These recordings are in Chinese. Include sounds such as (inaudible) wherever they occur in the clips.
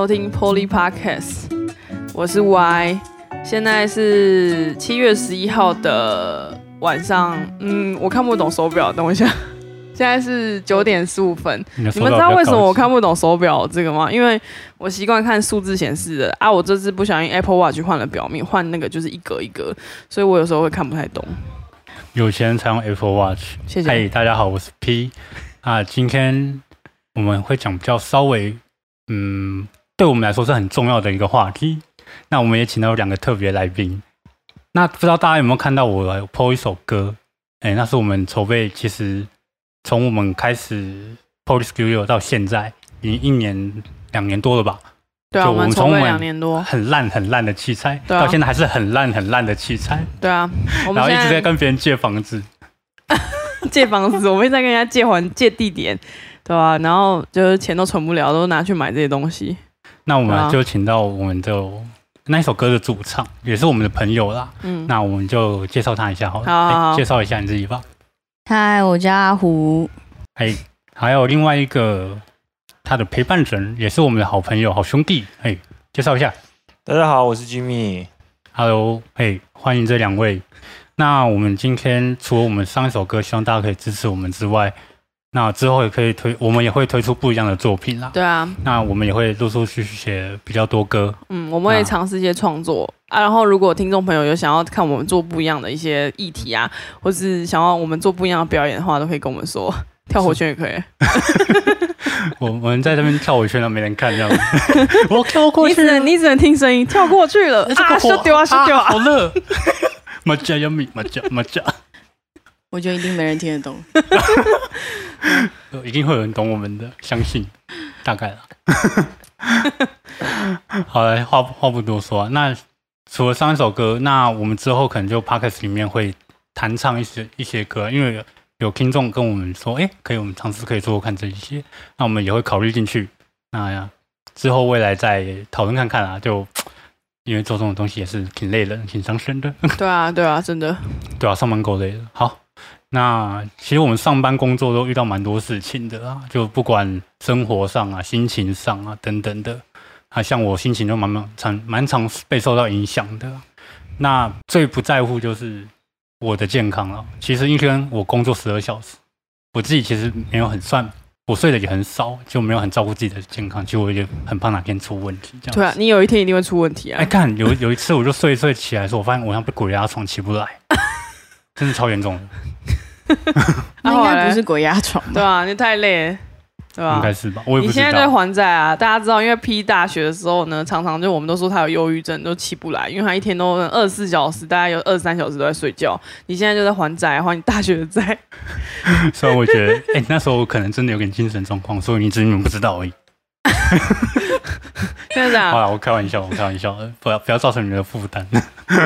收听 Poly Podcast，我是 Y，现在是七月十一号的晚上，嗯，我看不懂手表，等我一下，(laughs) 现在是九点十五分。你你们知道为什么我看不懂手表这个吗？因为我习惯看数字显示的啊，我这次不小心 Apple Watch 换了表面，换那个就是一格一格，所以我有时候会看不太懂。有钱人才用 Apple Watch？谢谢。嗨，大家好，我是 P 啊，今天我们会讲比较稍微，嗯，对我们来说是很重要的一个话题。那我们也请到两个特别来宾。那不知道大家有没有看到我 PO 一首歌？哎，那是我们筹备，其实从我们开始 PO Studio 到现在，已经一年两年多了吧？对啊，就我们从我们两年多。很烂很烂的器材，啊到现在还是很烂很烂的器材，对啊，我然后一直在跟别人借房子。(laughs) 借房子，我们一直在跟人家借还借地点，对吧、然后就是钱都存不了，都拿去买这些东西。那我们就请到我们的那一首歌的主唱，也是我们的朋友啦。嗯，那我们就介绍他一下好了。好好好哎介绍一下你自己吧。嗨，我叫阿胡。哎，还有另外一个他的陪伴人，也是我们的好朋友、好兄弟。哎，介绍一下。大家好，我是 Jimmy。Hello，哎，欢迎这两位。那我们今天除了我们上一首歌，希望大家可以支持我们之外，那之后也可以推，我们也会推出不一样的作品啦。对啊，那我们也会陆陆续续写比较多歌。嗯，我们会啊尝试一些创作啊。然后，如果听众朋友有想要看我们做不一样的一些议题啊，或是想要我们做不一样的表演的话，都可以跟我们说。(laughs) 跳火圈也可以，我 (laughs) 我们在这边跳火圈都没人看，这样子。(laughs) 我跳过去了，你只能你只能听声音，跳过去了啊！哎这个火咻丢啊咻丢啊！好热。马甲要米，马甲马甲，我觉得一定没人听得懂。(laughs) (laughs) 一定会有人懂我们的，相信，大概了。(laughs) 好了，话话不多说、啊，那除了上一首歌，那我们之后可能就 podcast 里面会弹唱一些一些歌，因为有听众跟我们说，哎、可以，我们尝试可以做做看这一些，那我们也会考虑进去。那呀，之后未来再讨论看看啊，就因为做这种东西也是挺累的、挺伤身的。对啊，对啊，真的，对啊，上班够累了。好，那其实我们上班工作都遇到蛮多事情的啊，就不管生活上啊、心情上啊等等的，啊，像我心情都蛮蛮常蛮常被受到影响的啊。那最不在乎就是我的健康了。其实一天我工作十二小时，我自己其实没有很算，我睡的也很少，就没有很照顾自己的健康。其实我也很怕哪天出问题这样。对啊，你有一天一定会出问题啊哎，啊！看有有一次我就睡一睡起来的时候，我发现我像被鬼压床起不来，真的超严重的。(laughs) 那应后来嘞该不是鬼压床吧？对啊，你太累了，对吧、应该是吧，我也你不你现在在道。还债啊？大家知道，因为 P 大学的时候呢，常常就我们都说他有忧郁症，都起不来，因为他一天都二十四小时，大概有二十三小时都在睡觉。你现在就在还债，还你大学的 (laughs) 债。所以我觉得，哎、那时候我可能真的有点精神状况，所以你只是你们不知道而已。现在啊，好了，我开玩笑，我开玩笑，不要不要造成你们的负担。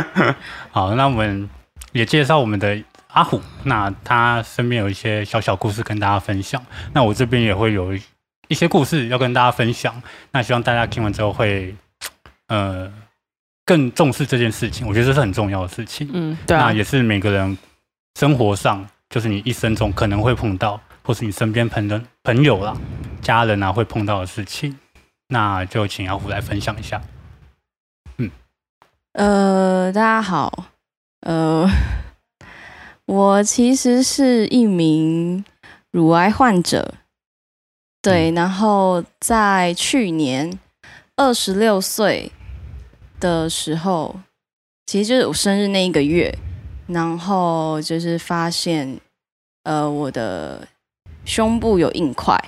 (laughs) 好，那我们也介绍我们的阿虎，那他身边有一些小小故事跟大家分享。那我这边也会有一些故事要跟大家分享。那希望大家听完之后会，呃，更重视这件事情。我觉得这是很重要的事情。嗯，对啊那，也是每个人生活上，就是你一生中可能会碰到，或是你身边朋人朋友啦、家人啊会碰到的事情。那就请阿虎来分享一下。嗯呃，大家好，呃，我其实是一名乳癌患者，对，然后在去年二十六岁的时候，其实就是我生日那一个月，然后就是发现，呃，我的胸部有硬块，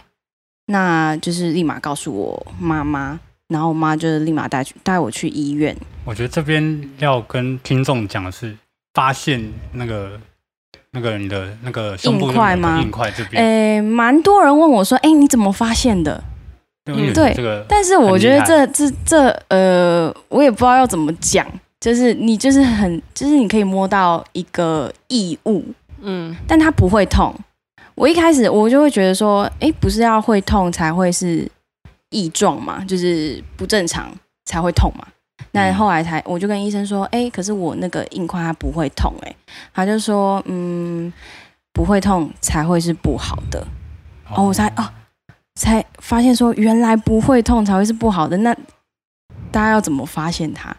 那就是立马告诉我妈妈，然后我妈就是立马带去带我去医院。我觉得这边要跟听众讲的是，发现那个那个你的那个胸部硬块吗硬块这边，诶，蛮多人问我说：“哎，你怎么发现的对这个？”但是我觉得很这这这呃，我也不知道要怎么讲，就是你就是很就是你可以摸到一个异物，嗯，但它不会痛。我一开始我就会觉得说：“哎，不是要会痛才会是异状嘛，就是不正常才会痛嘛。”那嗯后来才我就跟医生说：“诶，可是我那个硬块它不会痛。”诶，他就说：“嗯，不会痛才会是不好的。”哦，我才哦，才发现说原来不会痛才会是不好的。那大家要怎么发现它？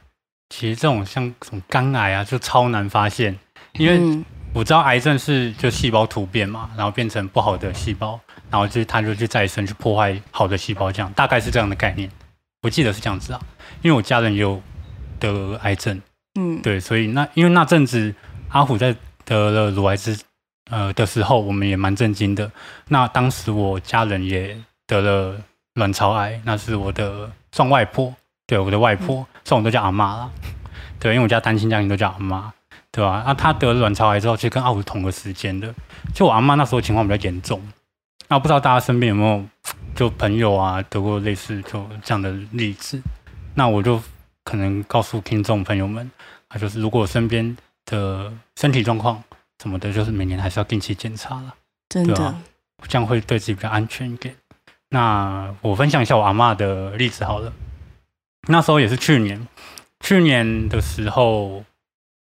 其实这种像什么肝癌啊，就超难发现，因为嗯我知道癌症是就细胞突变嘛，然后变成不好的细胞，然后就它就去再生去破坏好的细胞，这样大概是这样的概念。我记得是这样子啊，因为我家人也有得癌症，嗯，对，所以那因为那阵子阿虎在得了乳癌之呃的时候，我们也蛮震惊的。那当时我家人也得了卵巢癌，那是我的算外婆，对，我的外婆，算我都叫阿妈啦。对，因为我家单亲家庭都叫阿妈，对吧、那她得了卵巢癌之后，其实跟阿虎同个时间的。就我阿妈那时候情况比较严重，那不知道大家身边有没有就朋友啊得过类似就这样的例子？那我就可能告诉听众朋友们，啊，就是如果身边的身体状况什么的，就是每年还是要定期检查了，真的这样会对自己比较安全一点。那我分享一下我阿嬷的例子好了。那时候也是去年，去年的时候，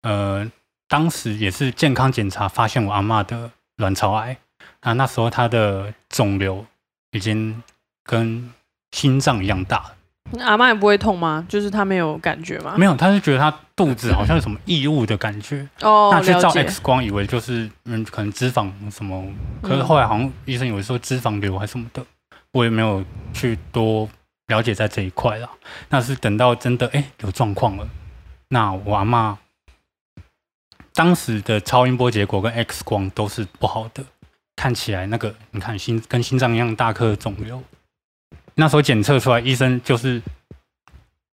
呃，当时也是健康检查发现我阿嬷的卵巢癌啊，那时候她的肿瘤已经跟心脏一样大了。那阿妈也不会痛吗？就是她没有感觉吗？没有，她是觉得她肚子好像有什么异物的感觉，哦，那去照了解。X 光，以为就是嗯，可能脂肪什么，可是后来好像医生以为说脂肪瘤还是什么的，我也没有去多了解在这一块啦。那是等到真的哎、有状况了，那我阿妈当时的超音波结果跟 X 光都是不好的，看起来那个你看心跟心脏一样大颗的肿瘤，那时候检测出来，医生就是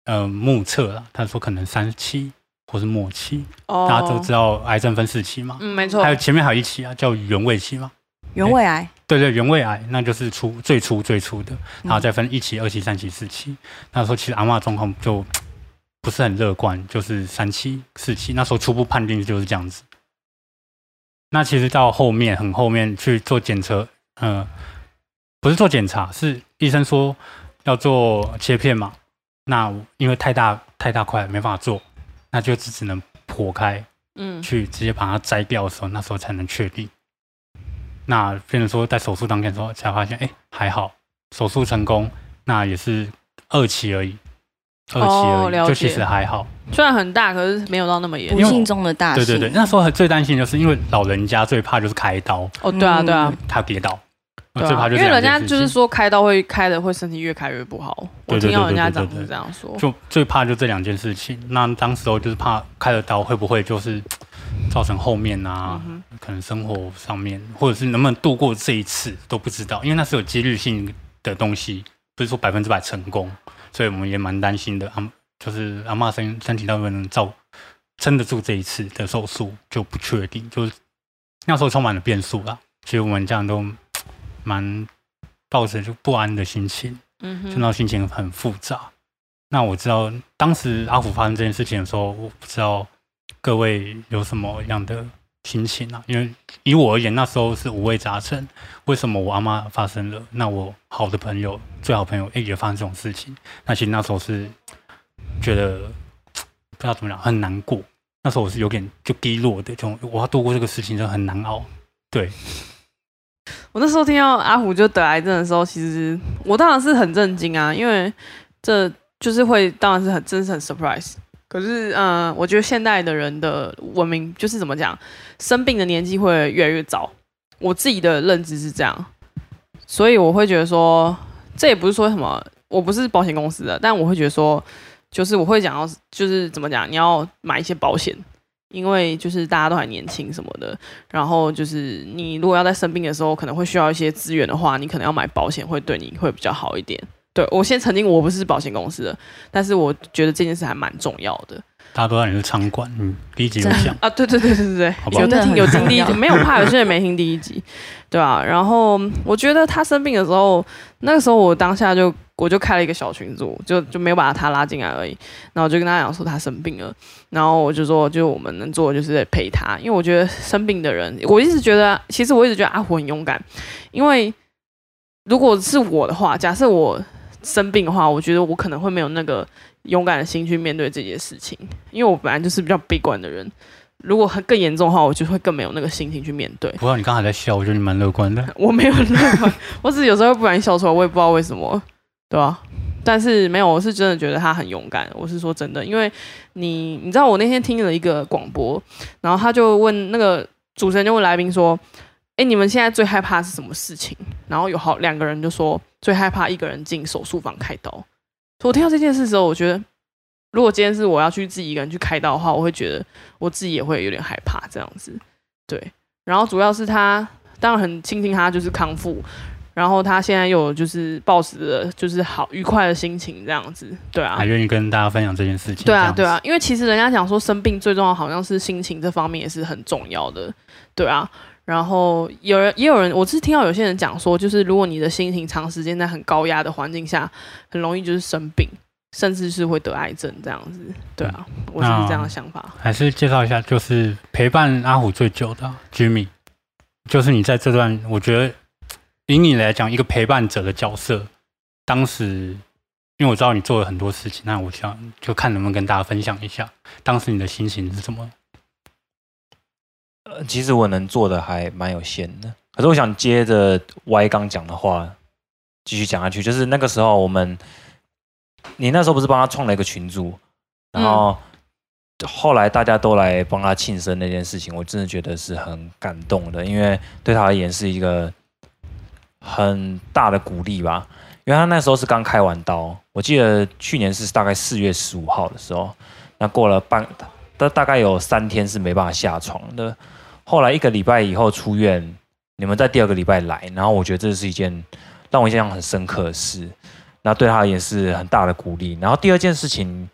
呃目测了，他说可能三期或是末期。哦，大家都知道癌症分四期嘛，嗯，没错还。有前面还有一期啊，叫原位期嘛。原位癌，对对，原位癌那就是初最初最初的，然后嗯再分一期、二期、三期、四期。那时候其实阿嬷的状况就不是很乐观，就是三期、四期。那时候初步判定就是这样子。那其实到后面很后面去做检测，呃，不是做检查，是医生说要做切片嘛。那因为太大太大块没办法做，那就只只能剖开，嗯，去直接把它摘掉的时候，那时候才能确定。那变成说在手术当天的时候才发现，哎、还好，手术成功，那也是二期而已，二期而已，哦就其解实还好。虽然很大，可是没有到那么严重。不幸中的大幸。对对对，那时候最担心就是因为老人家最怕就是开刀，哦，对啊，对啊，他跌倒，对啊最怕，就因为人家就是说开刀会开的会身体越开越不好。我对对听到人家长是对对对这样说。就最怕就这两件事情。那当时候就是怕开了刀会不会就是造成后面啊，嗯可能生活上面，或者是能不能度过这一次都不知道，因为那是有几率性的东西，不是说百分之百成功，所以我们也蛮担心的。阿就是阿嬷身身体到底能不能照撑得住这一次的手术就不确定，就是那时候充满了变数啦。其实我们这样都蛮抱着就不安的心情。嗯哼，就那心情很复杂。那我知道当时阿虎发生这件事情的时候，我不知道各位有什么样的心情啊？因为以我而言，那时候是五味杂陈。为什么我阿妈发生了？那我好的朋友、最好朋友，哎、也发生这种事情。那其实那时候是觉得不知道怎么讲，很难过。那时候我是有点就低落的，就我要度过这个事情，就很难熬。对，我那时候听到阿虎就得癌症的时候，其实我当然是很震惊啊，因为这就是会当然是很真是很 surprise。可是，嗯、我觉得现代的人的文明就是怎么讲，生病的年纪会越来越早。我自己的认知是这样，所以我会觉得说，这也不是说什么，我不是保险公司的，但我会觉得说，就是我会讲要，就是怎么讲，你要买一些保险，因为就是大家都还年轻什么的，然后就是你如果要在生病的时候可能会需要一些资源的话，你可能要买保险会对你会比较好一点。对我先曾经我不是保险公司的，但是我觉得这件事还蛮重要的。大家都让你是仓管，嗯，第一集有讲，啊！对对对对对对，好不好有在听有听第一集，没有怕有些人没听第一集，对啊。然后我觉得他生病的时候，那个时候我当下就我就开了一个小群组，就就没有把他拉进来而已。然后我就跟他讲说他生病了，然后我就说，就我们能做的就是在陪他，因为我觉得生病的人，我一直觉得，其实我一直觉得阿虎很勇敢，因为如果是我的话，假设我生病的话，我觉得我可能会没有那个勇敢的心去面对这件事情，因为我本来就是比较悲观的人。如果更严重的话，我就会更没有那个心情去面对。不过你刚才在笑，我觉得你蛮乐观的。我没有乐观，(laughs) 我只是有时候会不然笑出来，我也不知道为什么，对吧、但是没有，我是真的觉得他很勇敢。我是说真的，因为你你知道，我那天听了一个广播，然后他就问那个主持人就问来宾说：“哎，你们现在最害怕是什么事情？”然后有好两个人就说最害怕一个人进手术房开刀。我听到这件事的时候，我觉得如果今天是我要去自己一个人去开刀的话，我会觉得我自己也会有点害怕这样子。对，然后主要是他当然很庆幸他就是康复，然后他现在又有就是抱持着就是好愉快的心情这样子。对啊还，愿意跟大家分享这件事情。对啊，对啊，，因为其实人家讲说生病最重要好像是心情这方面也是很重要的，对啊。然后有人也有人，我是听到有些人讲说，就是如果你的心情长时间在很高压的环境下，很容易就是生病，甚至是会得癌症这样子。对啊，我是这样的想法。还是介绍一下，就是陪伴阿虎最久的啊 Jimmy，就是你在这段，我觉得以你来讲，一个陪伴者的角色，当时因为我知道你做了很多事情，那我想就看能不能跟大家分享一下，当时你的心情是什么？呃，其实我能做的还蛮有限的。可是我想接着 Y 刚讲的话继续讲下去，就是那个时候我们，你那时候不是帮他创了一个群组，然后后来大家都来帮他庆生那件事情，我真的觉得是很感动的，因为对他而言是一个很大的鼓励吧。因为他那时候是刚开完刀，我记得去年是大概四月十五号的时候，那过了半大大概有三天是没办法下床的。后来一个礼拜以后出院，你们在第二个礼拜来，然后我觉得这是一件让我印象很深刻的事，那对他也是很大的鼓励。然后第二件事情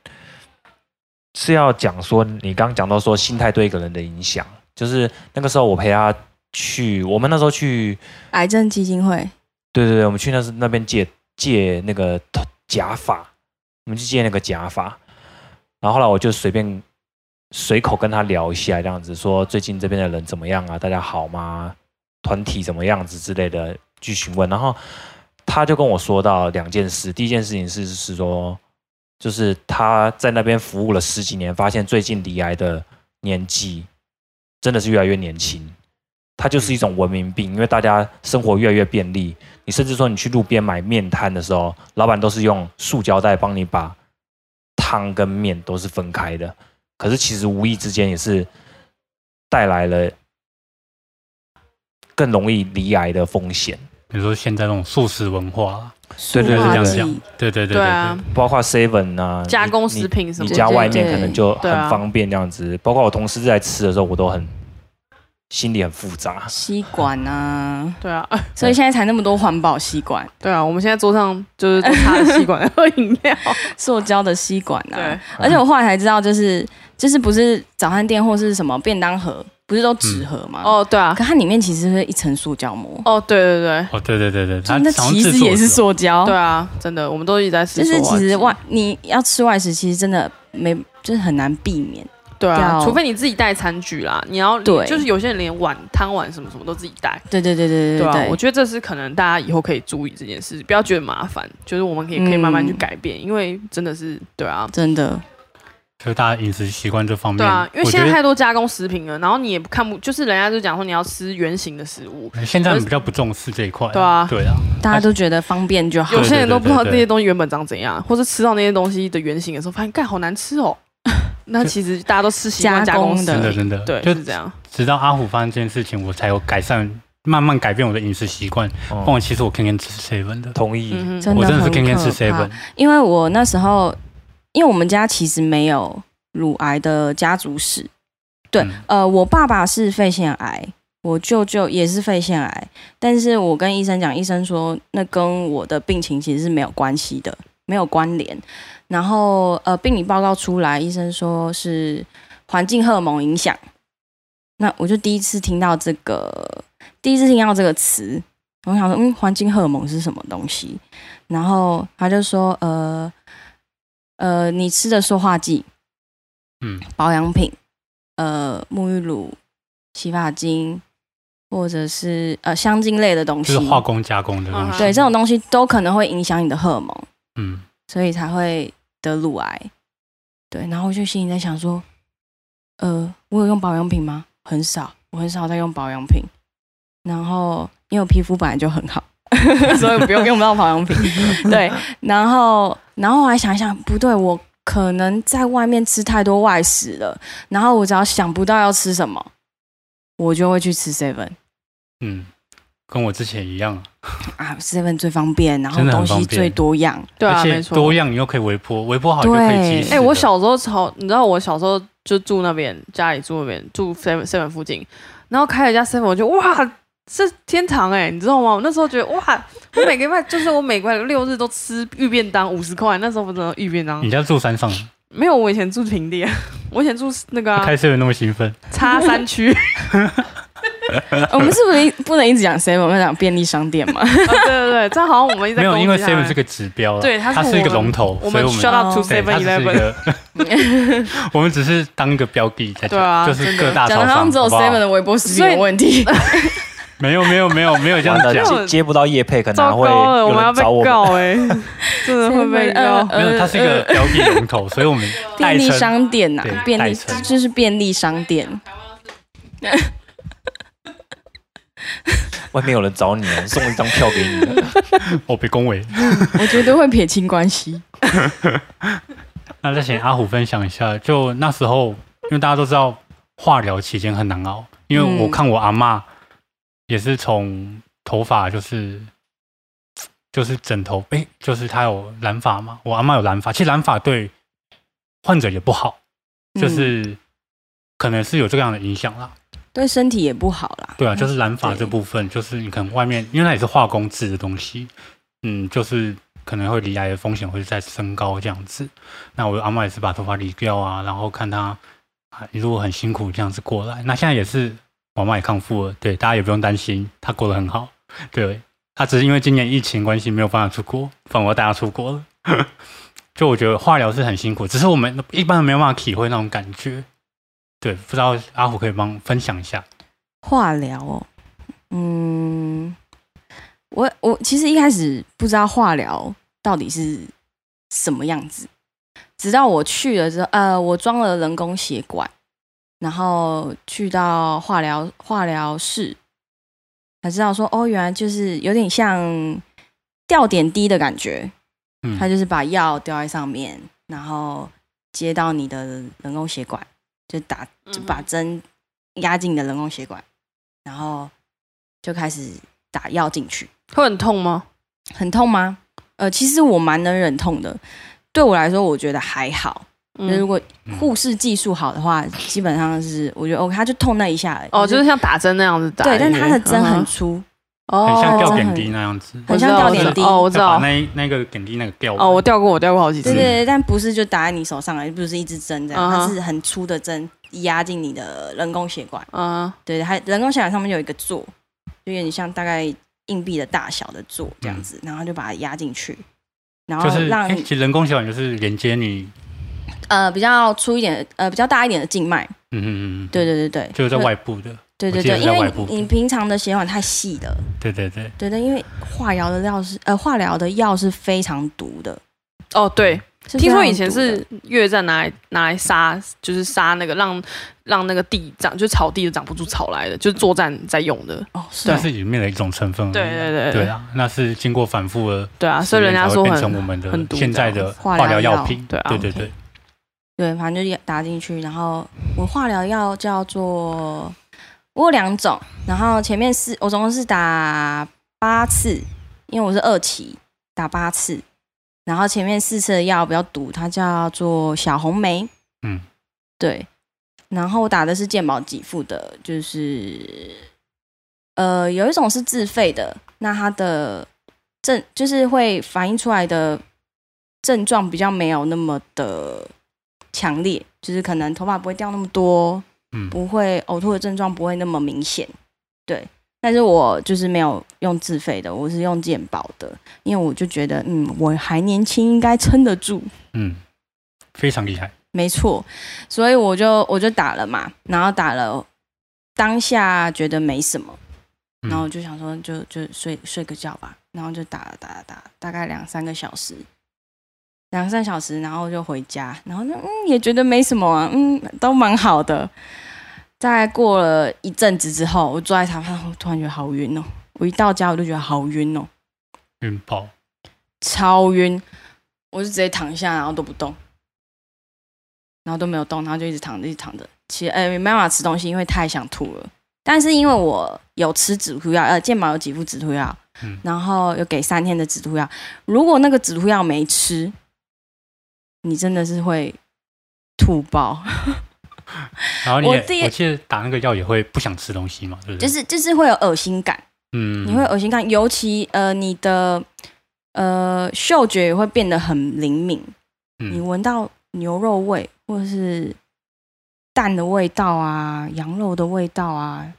是要讲说，你刚刚讲到说心态对一个人的影响，就是那个时候我陪他去，我们那时候去，癌症基金会，对对对，我们去那是那边借借那个头假发，我们去借那个假发，然后后来我就随便随口跟他聊一下，这样子说最近这边的人怎么样啊？大家好吗？团体怎么样子之类的去询问，然后他就跟我说到两件事，第一件事情是是说，就是他在那边服务了十几年，发现最近离癌的年纪真的是越来越年轻。它就是一种文明病，因为大家生活越来越便利，你甚至说你去路边买面摊的时候，老板都是用塑胶袋帮你把汤跟面都是分开的，可是其实无意之间也是带来了更容易离癌的风险。比如说现在那种素食文化。对，对对对对对对啊，包括 Seven 啊，加工食品什么的你家外面可能就很方便这样子。包括我同事在吃的时候，我都很心里很复杂。吸管啊，对啊，所以现在才那么多环保吸管，对啊，我们现在桌上就是都插着吸管 (laughs) 喝饮料。塑胶的吸管啊。对，而且我后来才知道，就是就是不是早餐店或是什么便当盒，不是都纸盒吗？哦，哦，对啊，可它里面其实是一层塑胶膜，哦，对对对，哦，对对对对，它那其实也是塑胶。对啊，真的，我们都一直在吃就是。其实外你要吃外食，其实真的没就是很难避免。对啊，除非你自己带餐具啦，你要对。就是有些人连碗、汤碗什么什么都自己带。对对对对对啊，对。对我觉得这是可能大家以后可以注意这件事，不要觉得麻烦，就是我们可以可以慢慢去改变，因为真的是对啊，真的。就是大家饮食习惯这方面，对啊，因为现在太多加工食品了，然后你也看不，就是人家就讲说你要吃原形的食物，现在比较不重视这一块，对啊。对啊，大家都觉得方便就好。有。些人都不知道这些东西原本长怎样，或者吃到那些东西的原型的时候，发现干好难吃哦。那其实大家都吃习惯加工食加工品，真的真的，对，就是这样。直到阿虎发生这件事情，我才有改善，慢慢改变我的饮食习惯。不哦然其实我天天吃 seven 的，同意，嗯，真的我真的是天天吃 seven，因为我那时候，因为我们家其实没有乳癌的家族史，对，嗯。呃，我爸爸是肺腺癌，我舅舅也是肺腺癌，但是我跟医生讲，医生说那跟我的病情其实是没有关系的，没有关联。然后呃，病理报告出来，医生说是环境荷尔蒙影响。那我就第一次听到这个，第一次听到这个词，我想说，嗯，环境荷尔蒙是什么东西？然后他就说，呃呃，你吃的塑化剂、嗯，保养品，呃，沐浴乳、洗发精，或者是呃香精类的东西，就是化工加工的东嗯西，对这种东西都可能会影响你的荷尔蒙，嗯，所以才会得乳癌。对，然后我就心里在想说，呃，我有用保养品吗？很少，我很少在用保养品。然后因为我皮肤本来就很好，(laughs) 所以不用用不到保养品。对，然后然后我还想一想，不对，我可能在外面吃太多外食了。然后我只要想不到要吃什么，我就会去吃 seven 嗯，跟我之前一样，啊，seven 最方便，然后东西最多样。对啊，而且没错。多样你又可以微波，微波好就可以对及时。哎、我小时候超，你知道我小时候就住那边，家里住那边，住 seven seven 附近，然后开了一家 seven，我就哇，是天堂哎、你知道吗？我那时候觉得哇，我每个礼拜就是我每个月六日都吃玉便当五十块，那时候不知道玉便当你家住山上，没有，我以前住平地，我以前住那个、啊、开车有那么兴奋？叉山区，(laughs) (laughs) 我们是不是不能一直讲 seven，我们要讲便利商店嘛？啊 (laughs) 对对对，这样好像我们一直在没有，因为 seven 是个指标啦，对它是一个龙头，我们所以我们 shout out to 对 seven eleven，(laughs) 我们只是当一个标的在对啊讲，就是各大超商，讲的好像只有 seven 的微波食品所以有问题。没有没有没有没有这样完了讲，接接不到叶配，可能会糕了，我有们要被人找我。告哎、真的会被告。没有，它是一个标的龙头，所以我们便利商店呐、便利就是便利商店。(laughs) 外面有人找你，送一张票给你。我 (laughs) 被恭维。我觉得会撇清关系。那再请阿虎分享一下，就那时候，因为大家都知道化疗期间很难熬，因为我嗯看我阿嬷也是从头发就是就是枕头，哎、就是她有染发嘛，我阿嬷有染发，其实染发对患者也不好，嗯就是可能是有这样的影响啦。对身体也不好啦。对啊，就是染发这部分，就是你可能外面，因为它也是化工制的东西，嗯，就是可能会离癌的风险会再升高这样子。那我阿妈也是把头发理掉啊，然后看她啊一路很辛苦这样子过来。那现在也是我妈也康复了，对，大家也不用担心，她过得很好。对，她只是因为今年疫情关系没有办法出国，不然我要带她出国了。(laughs) 就我觉得化疗是很辛苦，只是我们一般人没有办法体会那种感觉。对，不知道阿虎可以帮分享一下。化疗哦，嗯，我我其实一开始不知道化疗到底是什么样子，直到我去了之后，呃，我装了人工血管，然后去到化疗化疗室，才知道说，哦，原来就是有点像吊点滴的感觉，嗯，它就是把药吊在上面，然后接到你的人工血管，就打就把针压进你的人工血管，然后就开始打药进去。会很痛吗？很痛吗？呃，其实我蛮能忍痛的，对我来说，我觉得还好。就是如嗯，果嗯护士技术好的话，基本上是我觉得 OK，他就痛那一下而已。哦，就是像打针那样子打。对，但是他的针很嗯粗，哦，很像吊点滴那样子，很像吊点滴。哦，我知道。要把那那个点滴那个吊哦，我吊过，我吊过好几次。对。对对，但不是就打在你手上而已，不是一支针这样，它是很粗的针压进你的人工血管。啊，对，还人工血管上面有一个座，就有点像大概硬币的大小的座这样子，然后就把它压进去，然后就是让哎，其实人工血管就是连接你，呃比较粗一点，呃比较大一点的静脉。嗯嗯嗯嗯，对对对对，就是在外部的，对对对，因为你平常的血管太细了，对对对，对对，因为化疗的药是呃化疗的药是非常毒的。哦，对，听说以前是越战拿来拿来杀，就是杀那个让让那个地长，就是草地都长不出草来的，就是作战在用的。哦，是哦。但是里面的一种成分对对对对。啊，那是经过反复的对啊，所以人家说变很成我们的很毒现在的化化疗药品，对啊对对对，对，反正就打进去，然后我化疗药叫做我有两种，然后前面是我总共是打八次，因为我是二期，打八次，然后前面四次的药比较毒，它叫做小红梅，嗯，对，然后我打的是健保给付的，就是呃有一种是自费的，那它的症就是会反映出来的症状比较没有那么的强烈，就是可能头发不会掉那么多，嗯。不会呕吐的症状不会那么明显，对。但是我就是没有用自费的，我是用健保的，因为我就觉得，嗯，我还年轻，应该撑得住，嗯，非常厉害，没错，所以我就我就打了嘛，然后打了，当下觉得没什么，嗯。然后我就想说就就睡睡个觉吧，然后就打了打了打，大概两三个小时，两三小时，然后就回家，然后呢，嗯，也觉得没什么啊，嗯，都蛮好的。再过了一阵子之后，我坐在沙发上，我突然觉得好晕哦。我一到家我就觉得好晕哦，晕爆，超晕。我就直接躺下，然后都不动，然后都没有动，然后就一直躺着，一直躺着。其实，呃，没办法吃东西，因为太想吐了。但是因为我有吃止吐药，呃，健保有几副止吐药，嗯然后有给三天的止吐药。如果那个止吐药没吃，你真的是会吐爆，(laughs) 然后你也我记得打那个药也会不想吃东西嘛，对不对？就是就是会有恶心感，嗯，你会恶心感，尤其呃你的呃嗅觉也会变得很灵敏，你嗯闻到牛肉味或者是蛋的味道啊、羊肉的味道啊，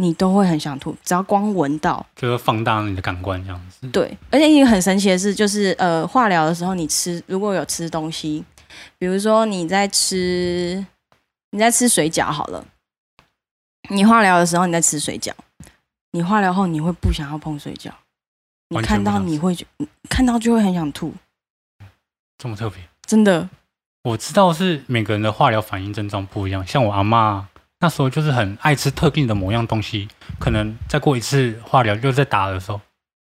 你都会很想吐，只要光闻到。就会放大你的感官这样子。对，而且一个很神奇的是，就是呃，化疗的时候你吃如果有吃东西，比如说你在吃你在吃水饺好了，你化疗的时候你在吃水饺，你化疗后你会不想要碰水饺，你看到你会觉看到就会很想吐，这么特别。真的。我知道是每个人的化疗反应症状不一样，像我阿妈那时候就是很爱吃特定的某样东西，可能再过一次化疗又在打的时候，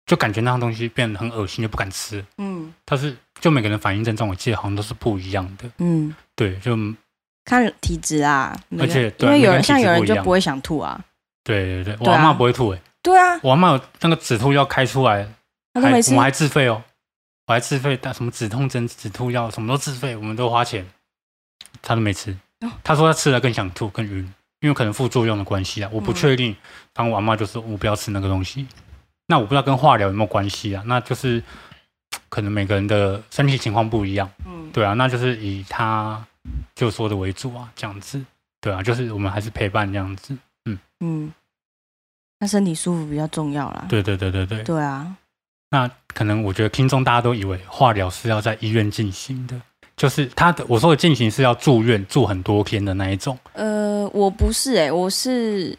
就感觉那样东西变得很恶心，就不敢吃。嗯。它是就每个人反应症状，我记得好像都是不一样的。嗯，对，就看体质啊，而且因为有人像有人就不会想吐啊，对对对，我对啊。阿妈不会吐诶、对啊，我阿妈有那个止吐药开出来，我们，还自费哦，我还自费打什么止痛针、止吐药，什么都自费，我们都花钱，他都没吃。哦。他说他吃了更想吐、更晕，因为可能副作用的关系啊，我不嗯确定。反正我阿妈就说我不要吃那个东西，那我不知道跟化疗有没有关系啊？那就是可能每个人的身体情况不一样，嗯，对啊，那就是以他就说的为主啊，这样子，对啊，就是我们还是陪伴这样子，嗯嗯，那身体舒服比较重要啦。对对对对对。对啊，那可能我觉得听众大家都以为化疗是要在医院进行的，就是他的我说的进行是要住院住很多天的那一种。呃，我不是哎、我是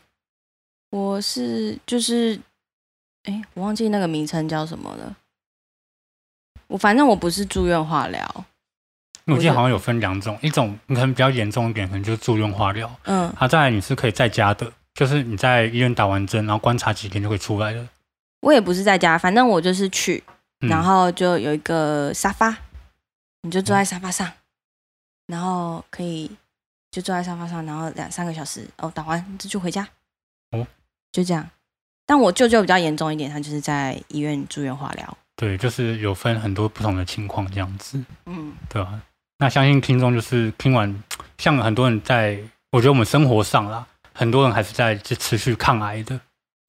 我是就是，哎、我忘记那个名称叫什么了。我反正我不是住院化疗，我记得好像有分两种，一种你可能比较严重一点，可能就是住院化疗，嗯它再来你是可以在家的，就是你在医院打完针，然后观察几天就可以出来了。我也不是在家，反正我就是去，嗯然后就有一个沙发，你就坐在沙发上，然后可以就坐在沙发上，然后两三个小时哦，打完这就回家，哦，就这样。但我舅舅比较严重一点，他就是在医院住院化疗，对，就是有分很多不同的情况这样子，嗯。对啊、那相信听众就是听完，像很多人在，我觉得我们生活上啦，很多人还是在就持续抗癌的，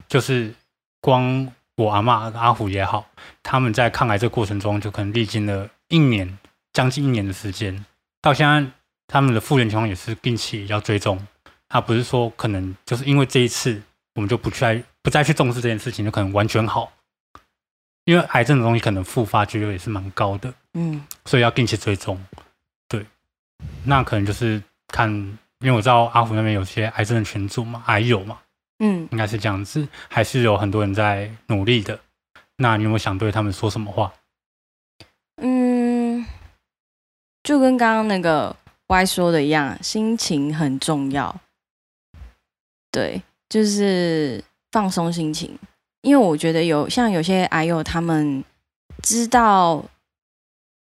就是光我阿嬷阿虎也好，他们在抗癌这个过程中，就可能历经了一年，将近一年的时间，到现在他们的复原情况也是定期要追踪，他不是说可能就是因为这一次我们就不去再不再去重视这件事情，就可能完全好，因为癌症的东西可能复发几率也是蛮高的。嗯所以要定期追踪。对，那可能就是看，因为我知道阿虎那边有些癌症的群组嘛，癌友嘛，嗯，应该是这样子，还是有很多人在努力的。那你有没有想对他们说什么话？嗯，就跟刚刚那个 Y 说的一样，心情很重要。对，就是放松心情，因为我觉得有像有些癌友，他们知道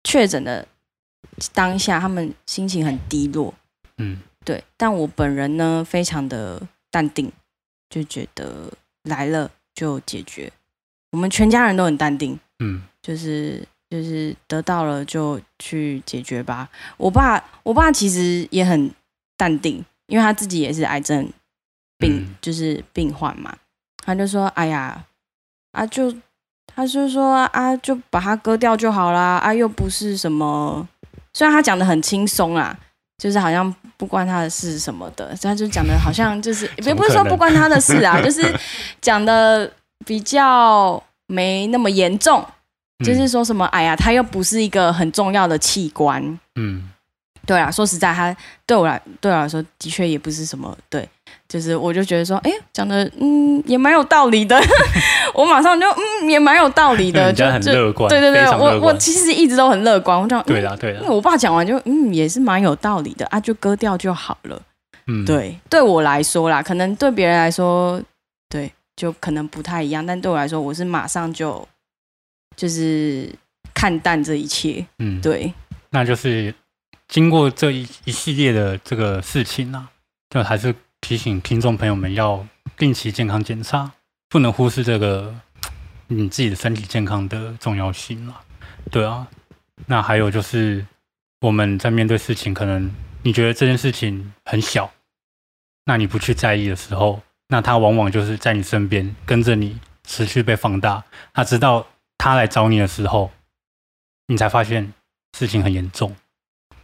确诊的当下，他们心情很低落。嗯，对，但我本人呢，非常的淡定，就觉得来了就解决。我们全家人都很淡定。嗯就是就是得到了就去解决吧。我爸我爸其实也很淡定，因为他自己也是癌症病，嗯就是病患嘛。他就说：“哎呀，啊就他就说啊，就把它割掉就好啦，啊又不是什么。”虽然他讲的很轻松啊，就是好像不关他的事什么的，所以他就讲的好像就是 (laughs) 也不是说不关他的事啊，(laughs) 就是讲的比较没那么严重。就是说什么，哎呀，它又不是一个很重要的器官。嗯对啊，说实在，它对我来对我来说，的确也不是什么对。就是我就觉得说，哎，讲的嗯也蛮有道理的，(laughs) 我马上就嗯也蛮有道理的，(laughs) 就很就就乐观，对对对我我其实一直都很乐观，我讲嗯对啦对啦因为，我爸讲完就嗯也是蛮有道理的啊，就割掉就好了。嗯，对，对我来说啦，可能对别人来说，对，就可能不太一样，但对我来说，我是马上就就是看淡这一切。嗯，对，那就是经过这一一系列的这个事情啊，就还是提醒听众朋友们要定期健康检查，不能忽视这个 (tsk) 你自己的身体健康的重要性啊。对啊，那还有就是我们在面对事情，可能你觉得这件事情很小，那你不去在意的时候，那它往往就是在你身边跟着你持续被放大。那直到他来找你的时候，你才发现事情很严重，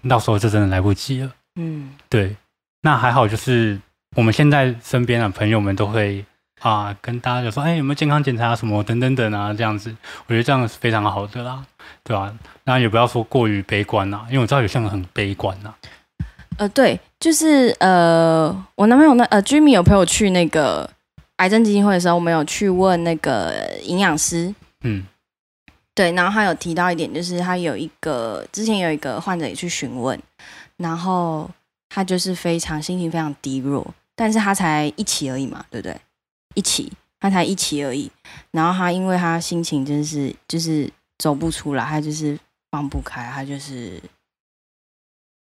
到时候就真的来不及了。嗯。对，那还好，就是我们现在身边的朋友们都会啊，跟大家就说，哎，有没有健康检查什么等等等啊，这样子，我觉得这样是非常好的啦，对吧、那也不要说过于悲观啦，因为我知道有些人很悲观呐。呃，对，就是呃，我男朋友那呃，Jimmy 有陪我去那个癌症基金会的时候，我们有去问那个营养师，嗯对，然后他有提到一点，就是他有一个之前有一个患者也去询问，然后他就是非常心情非常低落，但是他才一期而已嘛，对不对？一期，他才一期而已，然后他因为他心情真是就是走不出来，他就是放不开，他就是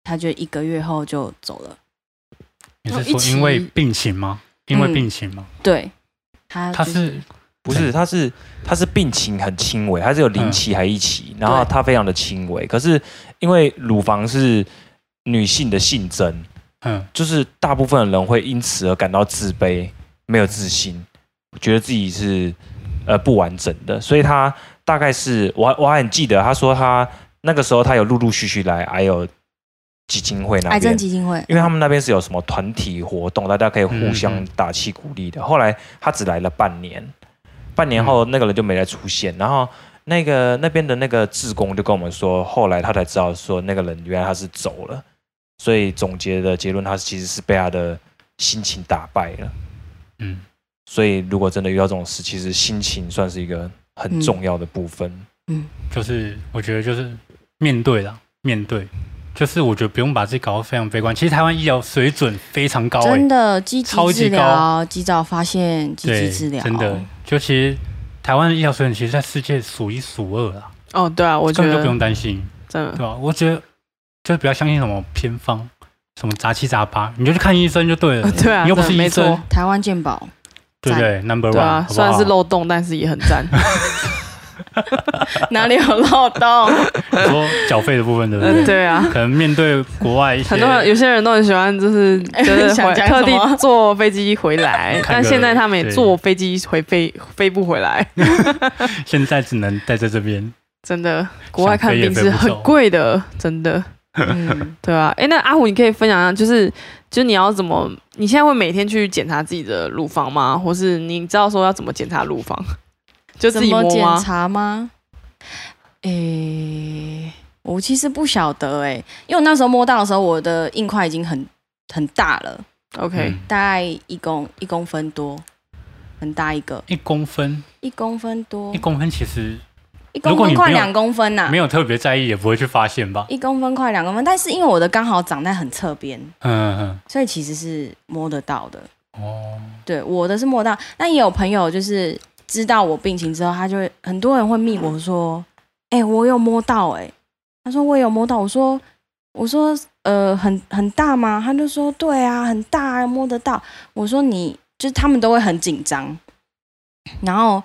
他就一个月后就走了，你是说因为病情吗？因为嗯病情吗？对，他、他是不是，他是他是病情很轻微，他是有零期还一期，然后他非常的轻微。可是因为乳房是女性的性征，嗯就是大部分的人会因此而感到自卑、没有自信，觉得自己是呃不完整的。所以他大概是我还我还很记得，他说他那个时候他有陆陆续续来，还有基金会那癌症边。基金会，因为他们那边是有什么团体活动，大家可以互嗯相嗯打气鼓励的。后来他只来了半年，半年后那个人就没再出现。然后那个那边的那个志工就跟我们说，后来他才知道说那个人原来他是走了，所以总结的结论他其实是被他的心情打败了。嗯，所以如果真的遇到这种事，其实心情算是一个很重要的部分。嗯就是我觉得就是面对了，面对，就是我觉得不用把自己搞得非常悲观。其实台湾医疗水准非常高、欸，真的积极治超级高疗，及早发现，积对，极治疗，真的，就其实台湾的医疗水准其实在世界数一数二啦，哦，对啊，我觉得根本就不用担心，真的对吧？我觉得就是不要相信什么偏方，什么杂七杂八，你就去看医生就对了。对啊，你又不是医生，台湾健保，对不对？Number one，啊，好不虽然是漏洞，但是也很赞。(laughs) (laughs) 哪里有漏洞？你说缴费的部分，对不嗯，对？对啊，可能面对国外一些很多人有些人都很喜欢，就是就是想回特讲什么地坐飞机回来，看个但现在他们也对坐飞机回飞飞不回来，(laughs) 现在只能待在这边，真的，国外看病是很贵的，真的，嗯，对啊。哎，那阿虎，你可以分享一下，就是就是你要怎么，你现在会每天去检查自己的乳房吗？或是你知道说要怎么检查乳房？就自怎么检己摸吗？查吗？诶、我其实不晓得诶、因为我那时候摸到的时候，我的硬块已经很很大了，OK，嗯。大概一公一公分多，很大一个，一公分，一公分多。一，公分其实一公分如果你没有快两公分呐、没有特别在意，也不会去发现吧？一公分快两公分，但是因为我的刚好长在很侧边，嗯嗯所以其实是摸得到的。嗯，哦，对，我的是摸到，但也有朋友就是知道我病情之后，他就很多人会密我说，哎、我有摸到、哎，他说我有摸到，我说我说呃很很大吗？他就说对啊，很大啊，摸得到。我说你就是他们都会很紧张，然后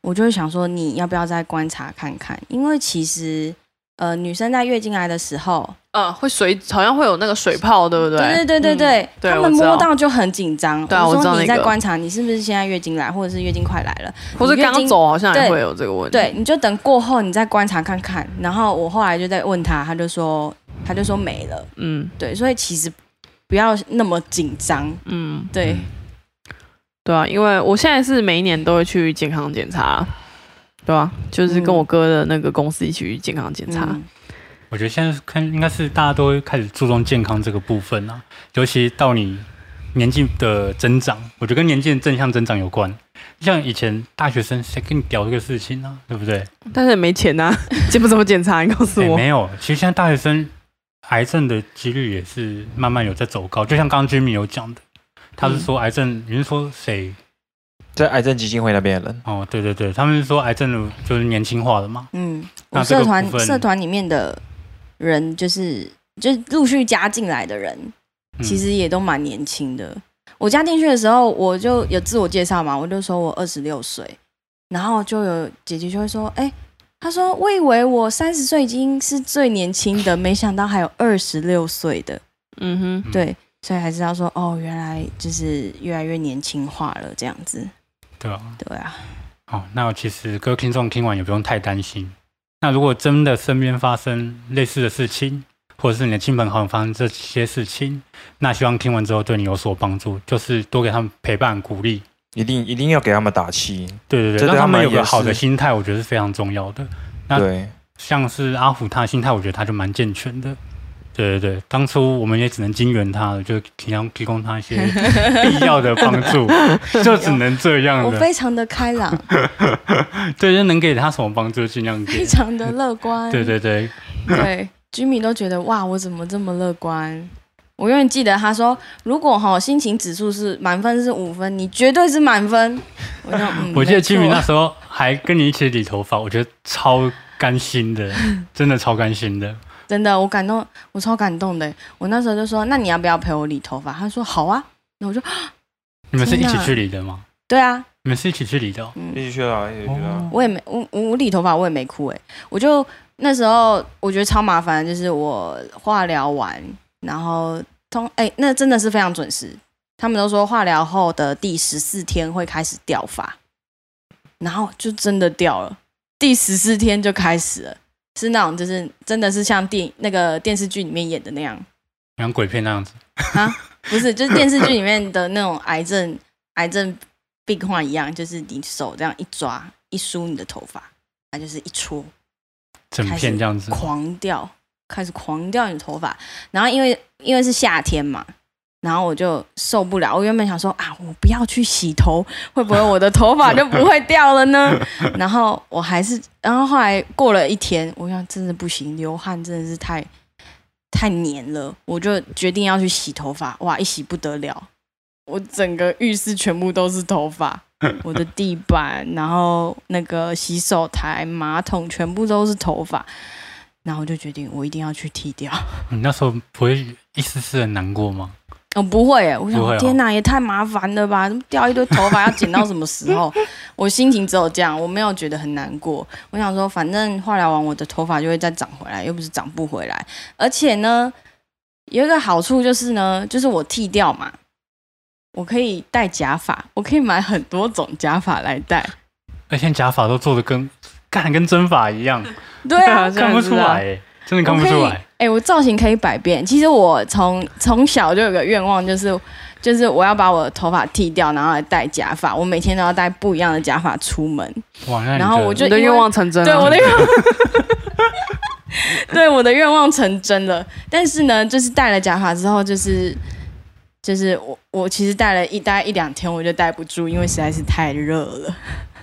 我就会想说你要不要再观察看看，因为其实呃女生在月经来的时候，呃，会水好像会有那个水泡，对不对？对对对对对，嗯对他们摸到就很紧张。对啊我知道说你那个在观察，你是不是现在月经来，或者是月经快来了？或者你月经刚走好像也会有这个问题。对，你就等过后你再观察看看。然后我后来就在问他，他就说他就说没了。嗯对，所以其实不要那么紧张。嗯，对，嗯对啊，因为我现在是每一年都会去健康检查，对啊，就是跟我哥的那个公司一起去健康检查。嗯我觉得现在看应该是大家都开始注重健康这个部分啊，尤其到你年纪的增长，我觉得跟年纪的正向增长有关。像以前大学生谁跟你聊这个事情呢、对不对？但是也没钱呐、(laughs) (laughs) 检不怎么检查？你告诉我。诶没有，其实现在大学生癌症的几率也是慢慢有在走高，就像刚刚 Jimmy 有讲的，他是说癌症，你是说谁？在癌症基金会那边的人，哦，对对对，他们是说癌症的就是年轻化了嘛？嗯，我社团社团里面的人就是就是陆续加进来的人，嗯。其实也都蛮年轻的。我加进去的时候，我就有自我介绍嘛，我就说我二十六岁，然后就有姐姐就会说，哎、她说我以为我三十岁已经是最年轻的，没想到还有二十六岁的，嗯哼，嗯对，所以还知道说，哦，原来就是越来越年轻化了这样子，对啊。对啊，好，那其实各位听众听完也不用太担心。那如果真的身边发生类似的事情，或者是你的亲朋好友发生这些事情，那希望听完之后对你有所帮助，就是多给他们陪伴鼓励。一定一定要给他们打气。对对对，让他他们有个好的心态，我觉得是非常重要的。那对，像是阿虎他的心态，我觉得他就蛮健全的。对对对，当初我们也只能金援他了，就提供提供他一些 (laughs) 必要的帮助，(laughs) 就只能这样的。我非常的开朗，(laughs) 对，就能给他什么帮助，尽量给非。常的乐观，对对对，对，Jimmy 都觉得哇，我怎么这么乐观？我永远记得他说，如果哈心情指数是满分是五分，你绝对是满分。我就嗯，我记得没错 Jimmy 那时候还跟你一起理头发，我觉得超甘心的，真的超甘心的。真的我感动，我超感动的。我那时候就说，那你要不要陪我理头发？他说好啊。那我就你们是一起去理的吗？对啊，你们是一起去理的、哦？嗯，一起去啊，一起去啊。我也没我我我理头发我也没哭哎，我就那时候我觉得超麻烦，就是我化疗完，然后通哎、那真的是非常准时。他们都说化疗后的第十四天会开始掉发，然后就真的掉了，第十四天就开始了，是那种就是真的是像电那个电视剧里面演的那样像鬼片那样子。啊，(laughs) 不是就是电视剧里面的那种癌症癌症病患一样，就是你手这样一抓一梳你的头发，它就是一戳整片这样子，狂掉，开始狂掉你的头发。然后因为因为是夏天嘛，然后我就受不了。我原本想说啊，我不要去洗头，会不会我的头发就不会掉了呢？(laughs) 然后我还是，然后后来过了一天，我想真的不行，流汗真的是太太黏了，我就决定要去洗头发。哇，一洗不得了，我整个浴室全部都是头发。我的地板，然后那个洗手台、马桶全部都是头发，然后我就决定我一定要去剃掉。(laughs) 你那时候不会一丝丝的难过吗？哦，不会耶，我想天哪，也太麻烦了吧！怎么掉一堆头发要剪到什么时候？(laughs) 我心情只有这样，我没有觉得很难过。我想说，反正化疗完我的头发就会再长回来，又不是长不回来。而且呢，有一个好处就是呢，就是我剃掉嘛，我可以戴假发，我可以买很多种假发来戴。而且假发都做的跟干跟真发一样，对啊，看不出来、欸，真的看不出我可以来。哎、我造型可以百变。其实我从从小就有个愿望，就是就是我要把我的头发剃掉，然后来戴假发。我每天都要戴不一样的假发出门。哇，那然后我就你的愿望成真了。对我的愿望，(laughs) 对我的愿望成真了。但是呢，就是戴了假发之后，就是就是我我其实戴了一大概一两天，我就戴不住，因为实在是太热了。哦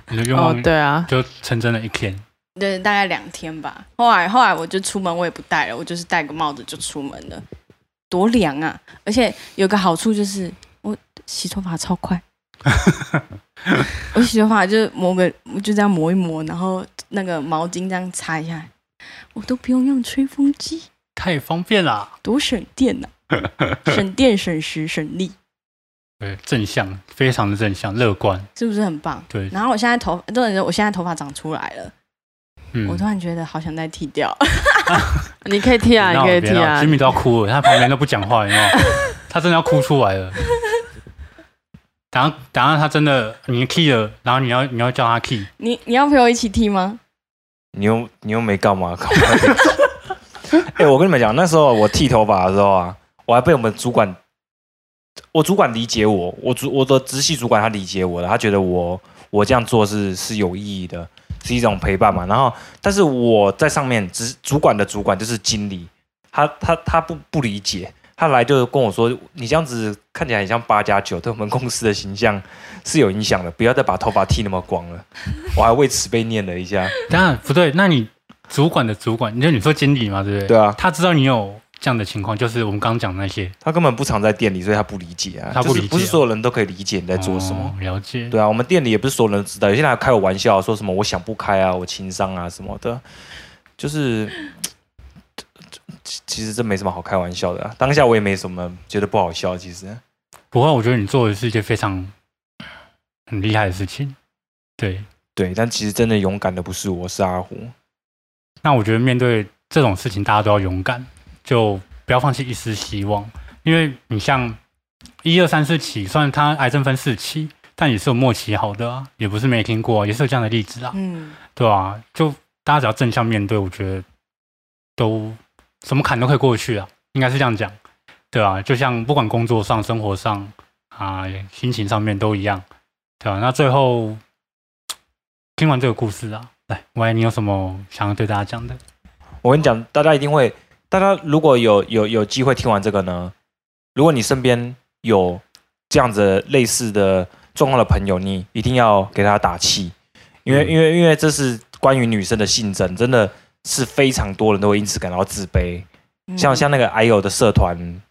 你的愿望，对啊，就成真了一天。对，大概两天吧。后来后来我就出门，我也不戴了，我就是戴个帽子就出门了，多凉啊！而且有个好处就是我洗头发超快，(laughs) 我洗头发就抹个，我就这样抹一抹，然后那个毛巾这样擦一下，我都不用用吹风机，太方便啦！多省电 (laughs) 呐、省电省时省力，对，正向，非常的正向，乐观。是不是很棒？对，然后我现在头，重点是我现在头发长出来了，嗯，我突然觉得好想再剃掉。(laughs) 你可以剃啊，你可以剃啊。Jimmy 都要哭了，他旁边都不讲话，有没有？(laughs) 他真的要哭出来了。等下，等下他真的你 key 了，然后你要你要叫他 key，你你要陪我一起剃吗？你又你又没干嘛？干嘛哎、(laughs) 我跟你们讲，那时候我剃头发的时候啊，我还被我们主管，我主管理解我，我主我的直系主管他理解我的，他觉得我我这样做是是有意义的，是一种陪伴嘛。然后，但是我在上面，只主管的主管就是经理，他他他不不理解，他来就跟我说，你这样子看起来很像八加九，对我们公司的形象是有影响的，不要再把头发剃那么光了。我还为此被念了一下。当然不对，那你主管的主管，你说你说经理嘛，对不对？对啊，他知道你有这样的情况，就是我们刚刚讲的那些，他根本不常在店里，所以他不理解啊。他不理解啊就是不是所有人都可以理解你在做什么。哦了解。对啊，我们店里也不是所有人都知道，有些人还开我玩笑，说什么我想不开啊，我情商啊什么的，就是其其实这没什么好开玩笑的、啊。当下我也没什么觉得不好笑，其实不过我觉得你做的是一件非常很厉害的事情。对，对，但其实真的勇敢的不是我，是阿虎。那我觉得面对这种事情，大家都要勇敢，就不要放弃一丝希望。因为你像一二三四期，虽然他癌症分四期，但也是有末期好的啊，也不是没听过啊，也是有这样的例子啊，嗯，对啊，就大家只要正向面对，我觉得都什么坎都可以过去啊，应该是这样讲，对啊，就像不管工作上、生活上啊、心情上面都一样，对啊，那最后听完这个故事啊，来，喂，你有什么想要对大家讲的？我跟你讲，大家一定会，大家如果有有有机会听完这个呢，如果你身边有这样子类似的状况的朋友，你一定要给他打气，因为、嗯因为因为这是关于女生的性征，真的是非常多人都会因此感到自卑。嗯像像那个 I O 的社团，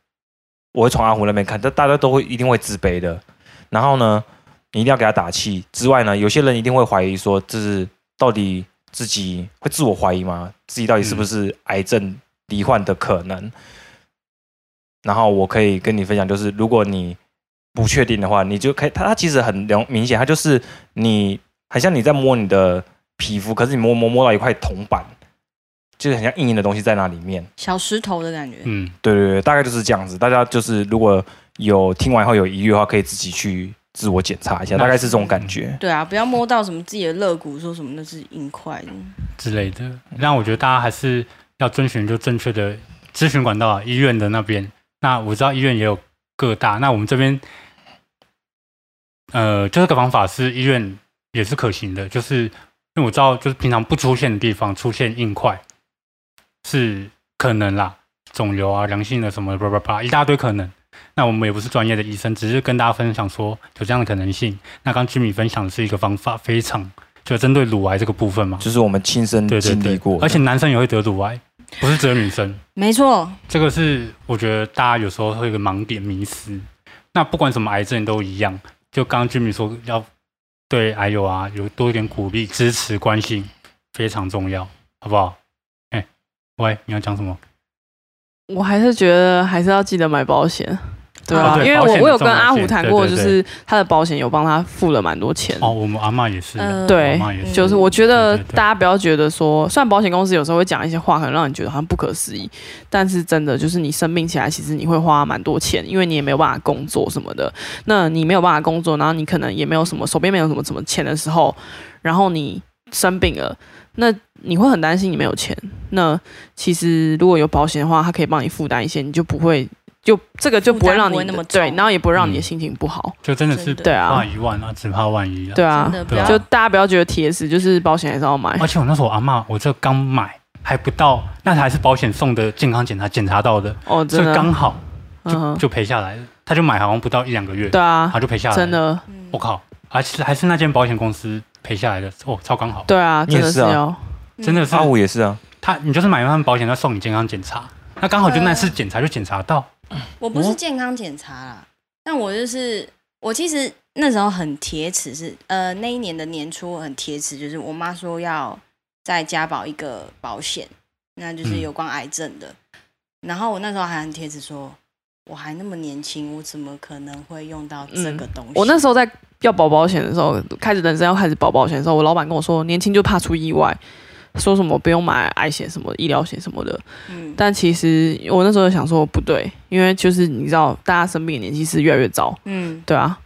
我会从阿虎那边看，但大家都会一定会自卑的。然后呢，你一定要给他打气。之外呢，有些人一定会怀疑说，这是到底自己会自我怀疑吗？自己到底是不是癌症罹患的可能？然后我可以跟你分享，就是如果你不确定的话，你就可以，它它其实很明明显，它就是你很像你在摸你的皮肤，可是你摸摸摸到一块铜板，就是很像硬硬的东西在那里面。小石头的感觉。嗯，对对对，大概就是这样子。大家就是如果有听完后有疑虑的话，可以自己去自我检查一下，大概是这种感觉。对啊，不要摸到什么自己的肋骨，说什么那是硬块。之类的。那我觉得大家还是要遵循就正确的咨询管道，医院的那边。那我知道医院也有各大，那我们这边，呃，就这个方法是医院也是可行的，就是因为我知道就是平常不出现的地方出现硬块是可能啦，肿瘤啊、良性的什么叭叭叭一大堆可能。那我们也不是专业的医生，只是跟大家分享说有这样的可能性。那刚居米分享的是一个方法，非常就针对乳癌这个部分嘛，就是我们亲身对对对经历过，的而且男生也会得乳癌，不是只有女生。没错，这个是我觉得大家有时候会有一个盲点迷思。那不管什么癌症都一样，就刚刚居民说要对癌友啊有多一点鼓励、支持、关心，非常重要，好不好？哎、喂，你要讲什么？我还是觉得还是要记得买保险。对啊，哦对因为我我有跟阿虎谈过，就是他的保险有帮他付了蛮多钱。哦，我们阿嬷也是对阿嬷也是，就是我觉得大家不要觉得说，虽然保险公司有时候会讲一些话，可能让你觉得好像不可思议，但是真的就是你生病起来，其实你会花蛮多钱，因为你也没有办法工作什么的。那你没有办法工作，然后你可能也没有什么手边没有什么什么钱的时候，然后你生病了，那你会很担心你没有钱。那其实如果有保险的话，它可以帮你负担一些，你就不会就这个就不会让你那么对，然后也不会让你的嗯。心情不好。就真的是对啊。怕一万啊，只怕万一啊。对啊。就大家不要觉得铁死，就是保险还是要买。而且我那时候我阿嬷，我这刚买还不到，那还是保险送的健康检查检查到的，哦，这真的，刚好就嗯，就赔下来了。他就买好像不到一两个月，对啊。他，就赔下来了。真的，嗯我靠！而且还是那间保险公司赔下来的，哦，超刚好，对啊，真的是哦，真的是。阿五也是啊，他，你就是买完他们保险，他送你健康检查，那刚好就那次检查就检查到，我不是健康检查啦，但我就是我其实那时候很铁齿是，呃那一年的年初我很铁齿，就是我妈说要再加保一个保险，那就是嗯有关癌症的。然后我那时候还很铁齿说，我还那么年轻，我怎么可能会用到这个东西？我那时候在要保保险的时候，开始人生要开始保保险的时候，我老板跟我说，年轻就怕出意外，说什么不用买癌险什么医疗险什么的。嗯，但其实我那时候想说不对，因为就是你知道，大家生病的年纪是越来越早，嗯，对啊，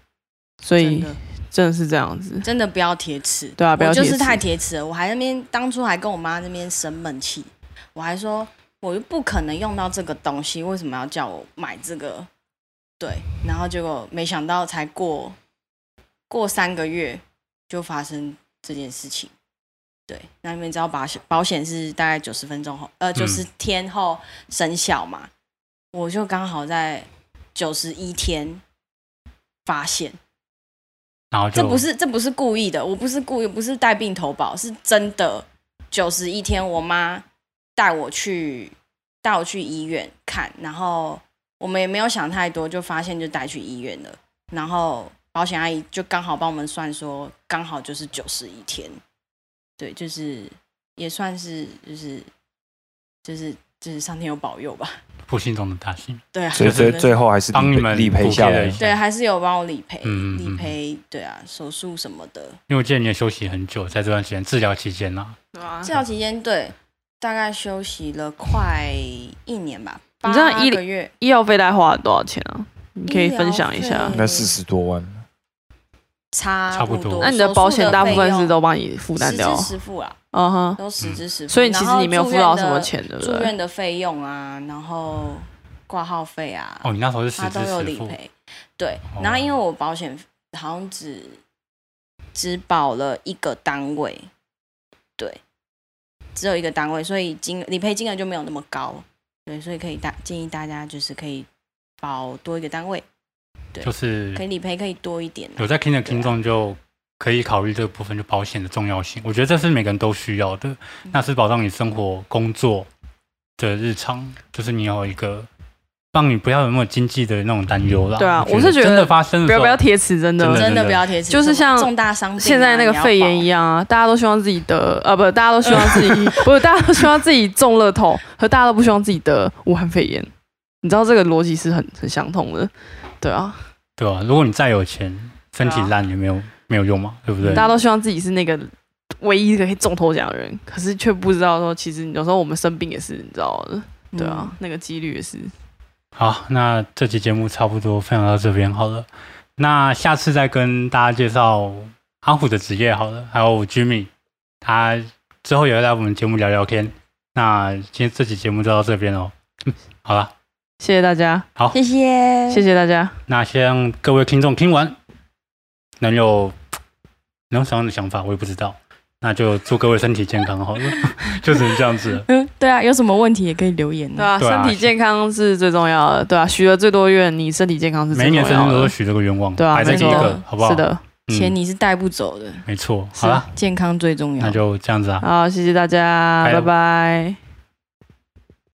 所以真的是这样子。真的不要铁齿，对啊不要就是太铁齿了。我还那边当初还跟我妈那边生闷气，我还说我又不可能用到这个东西，为什么要叫我买这个？对，然后结果没想到才过过三个月就发生这件事情。对，那你们知道保险保险是大概九十分钟后，呃，九十天后生效嘛？我就刚好在九十一天发现，然后就这不是这不是故意的，我不是故意，不是带病投保，是真的。九十一天，我妈带我去带我去医院看，然后我们也没有想太多，就发现就带去医院了。然后保险阿姨就刚好帮我们算说，刚好就是九十一天，对，就是也算是就是就是就是上天有保佑吧。(laughs) 不幸中的大幸。对啊，所以最最后还是帮你们理赔下来对，还是有帮我理赔，嗯嗯嗯理赔，对啊，手术什么的。因为我记得你也休息很久，在这段时间治疗期间呢、对啊治疗期间，对，大概休息了快一年吧，你知道医八个月，医药费大概花了多少钱啊？你可以分享一下应。该四十多万。差差不多多。那你的保险大部分是都帮你负负担掉实，支实付啊，嗯哼，都实支实付。所以其实你没有付到什么然钱，对不对？住院的费用啊，然后挂号费啊，哦，你那时候是实支他都有实付，理赔。对哦，然后因为我保险好像只只保了一个单位，对，只有一个单位，所以金理赔金额就没有那么高。对，所以可以大建议大家就是可以保多一个单位，对就是可以理赔可以多一点啊、有在听的听众就可以考虑这个部分，就保险的重要性。我觉得这是每个人都需要的，嗯那是保障你生活、工作的日常，就是你有一个让你不要有那么经济的那种担忧啦。对啊我是觉得真的发生的时候不要不要贴词，真的真的真的不要贴纸，就是像重大伤病啊、现在那个肺炎一样，样啊，大家都希望自己得，啊，不，大家都希望自己，不是，大家都希望自己中乐透，和大家都不希望自己得武汉肺炎。你知道这个逻辑是很很相通的，对啊，对啊，如果你再有钱，身体烂也没有没有用嘛，对不对？大家都希望自己是那个唯一一个可以中头奖的人，可是却不知道说，其实有时候我们生病也是，你知道的，对啊，嗯那个几率也是。好，那这期节目差不多分享到这边好了。那下次再跟大家介绍阿虎的职业好了，还有 Jimmy，他之后也会来我们节目聊聊天。那今天这期节目就到这边哦。嗯，好了，谢谢大家，好谢谢，谢谢大家。那希望各位听众听完能有能有什么样的想法，我也不知道。那就祝各位身体健康好了，(laughs) 就只能这样子。(laughs) 嗯，对啊，有什么问题也可以留言对啊，对啊身体健康是最重要的，对啊，许了最多愿，你身体健康是最每一年重要的生日都会，许这个愿望，对啊，摆在第一没错个，好不好？是，的，嗯钱你是带不走的，没错。是好了，健康最重要那。就这样子啊。好，谢谢大家，拜拜。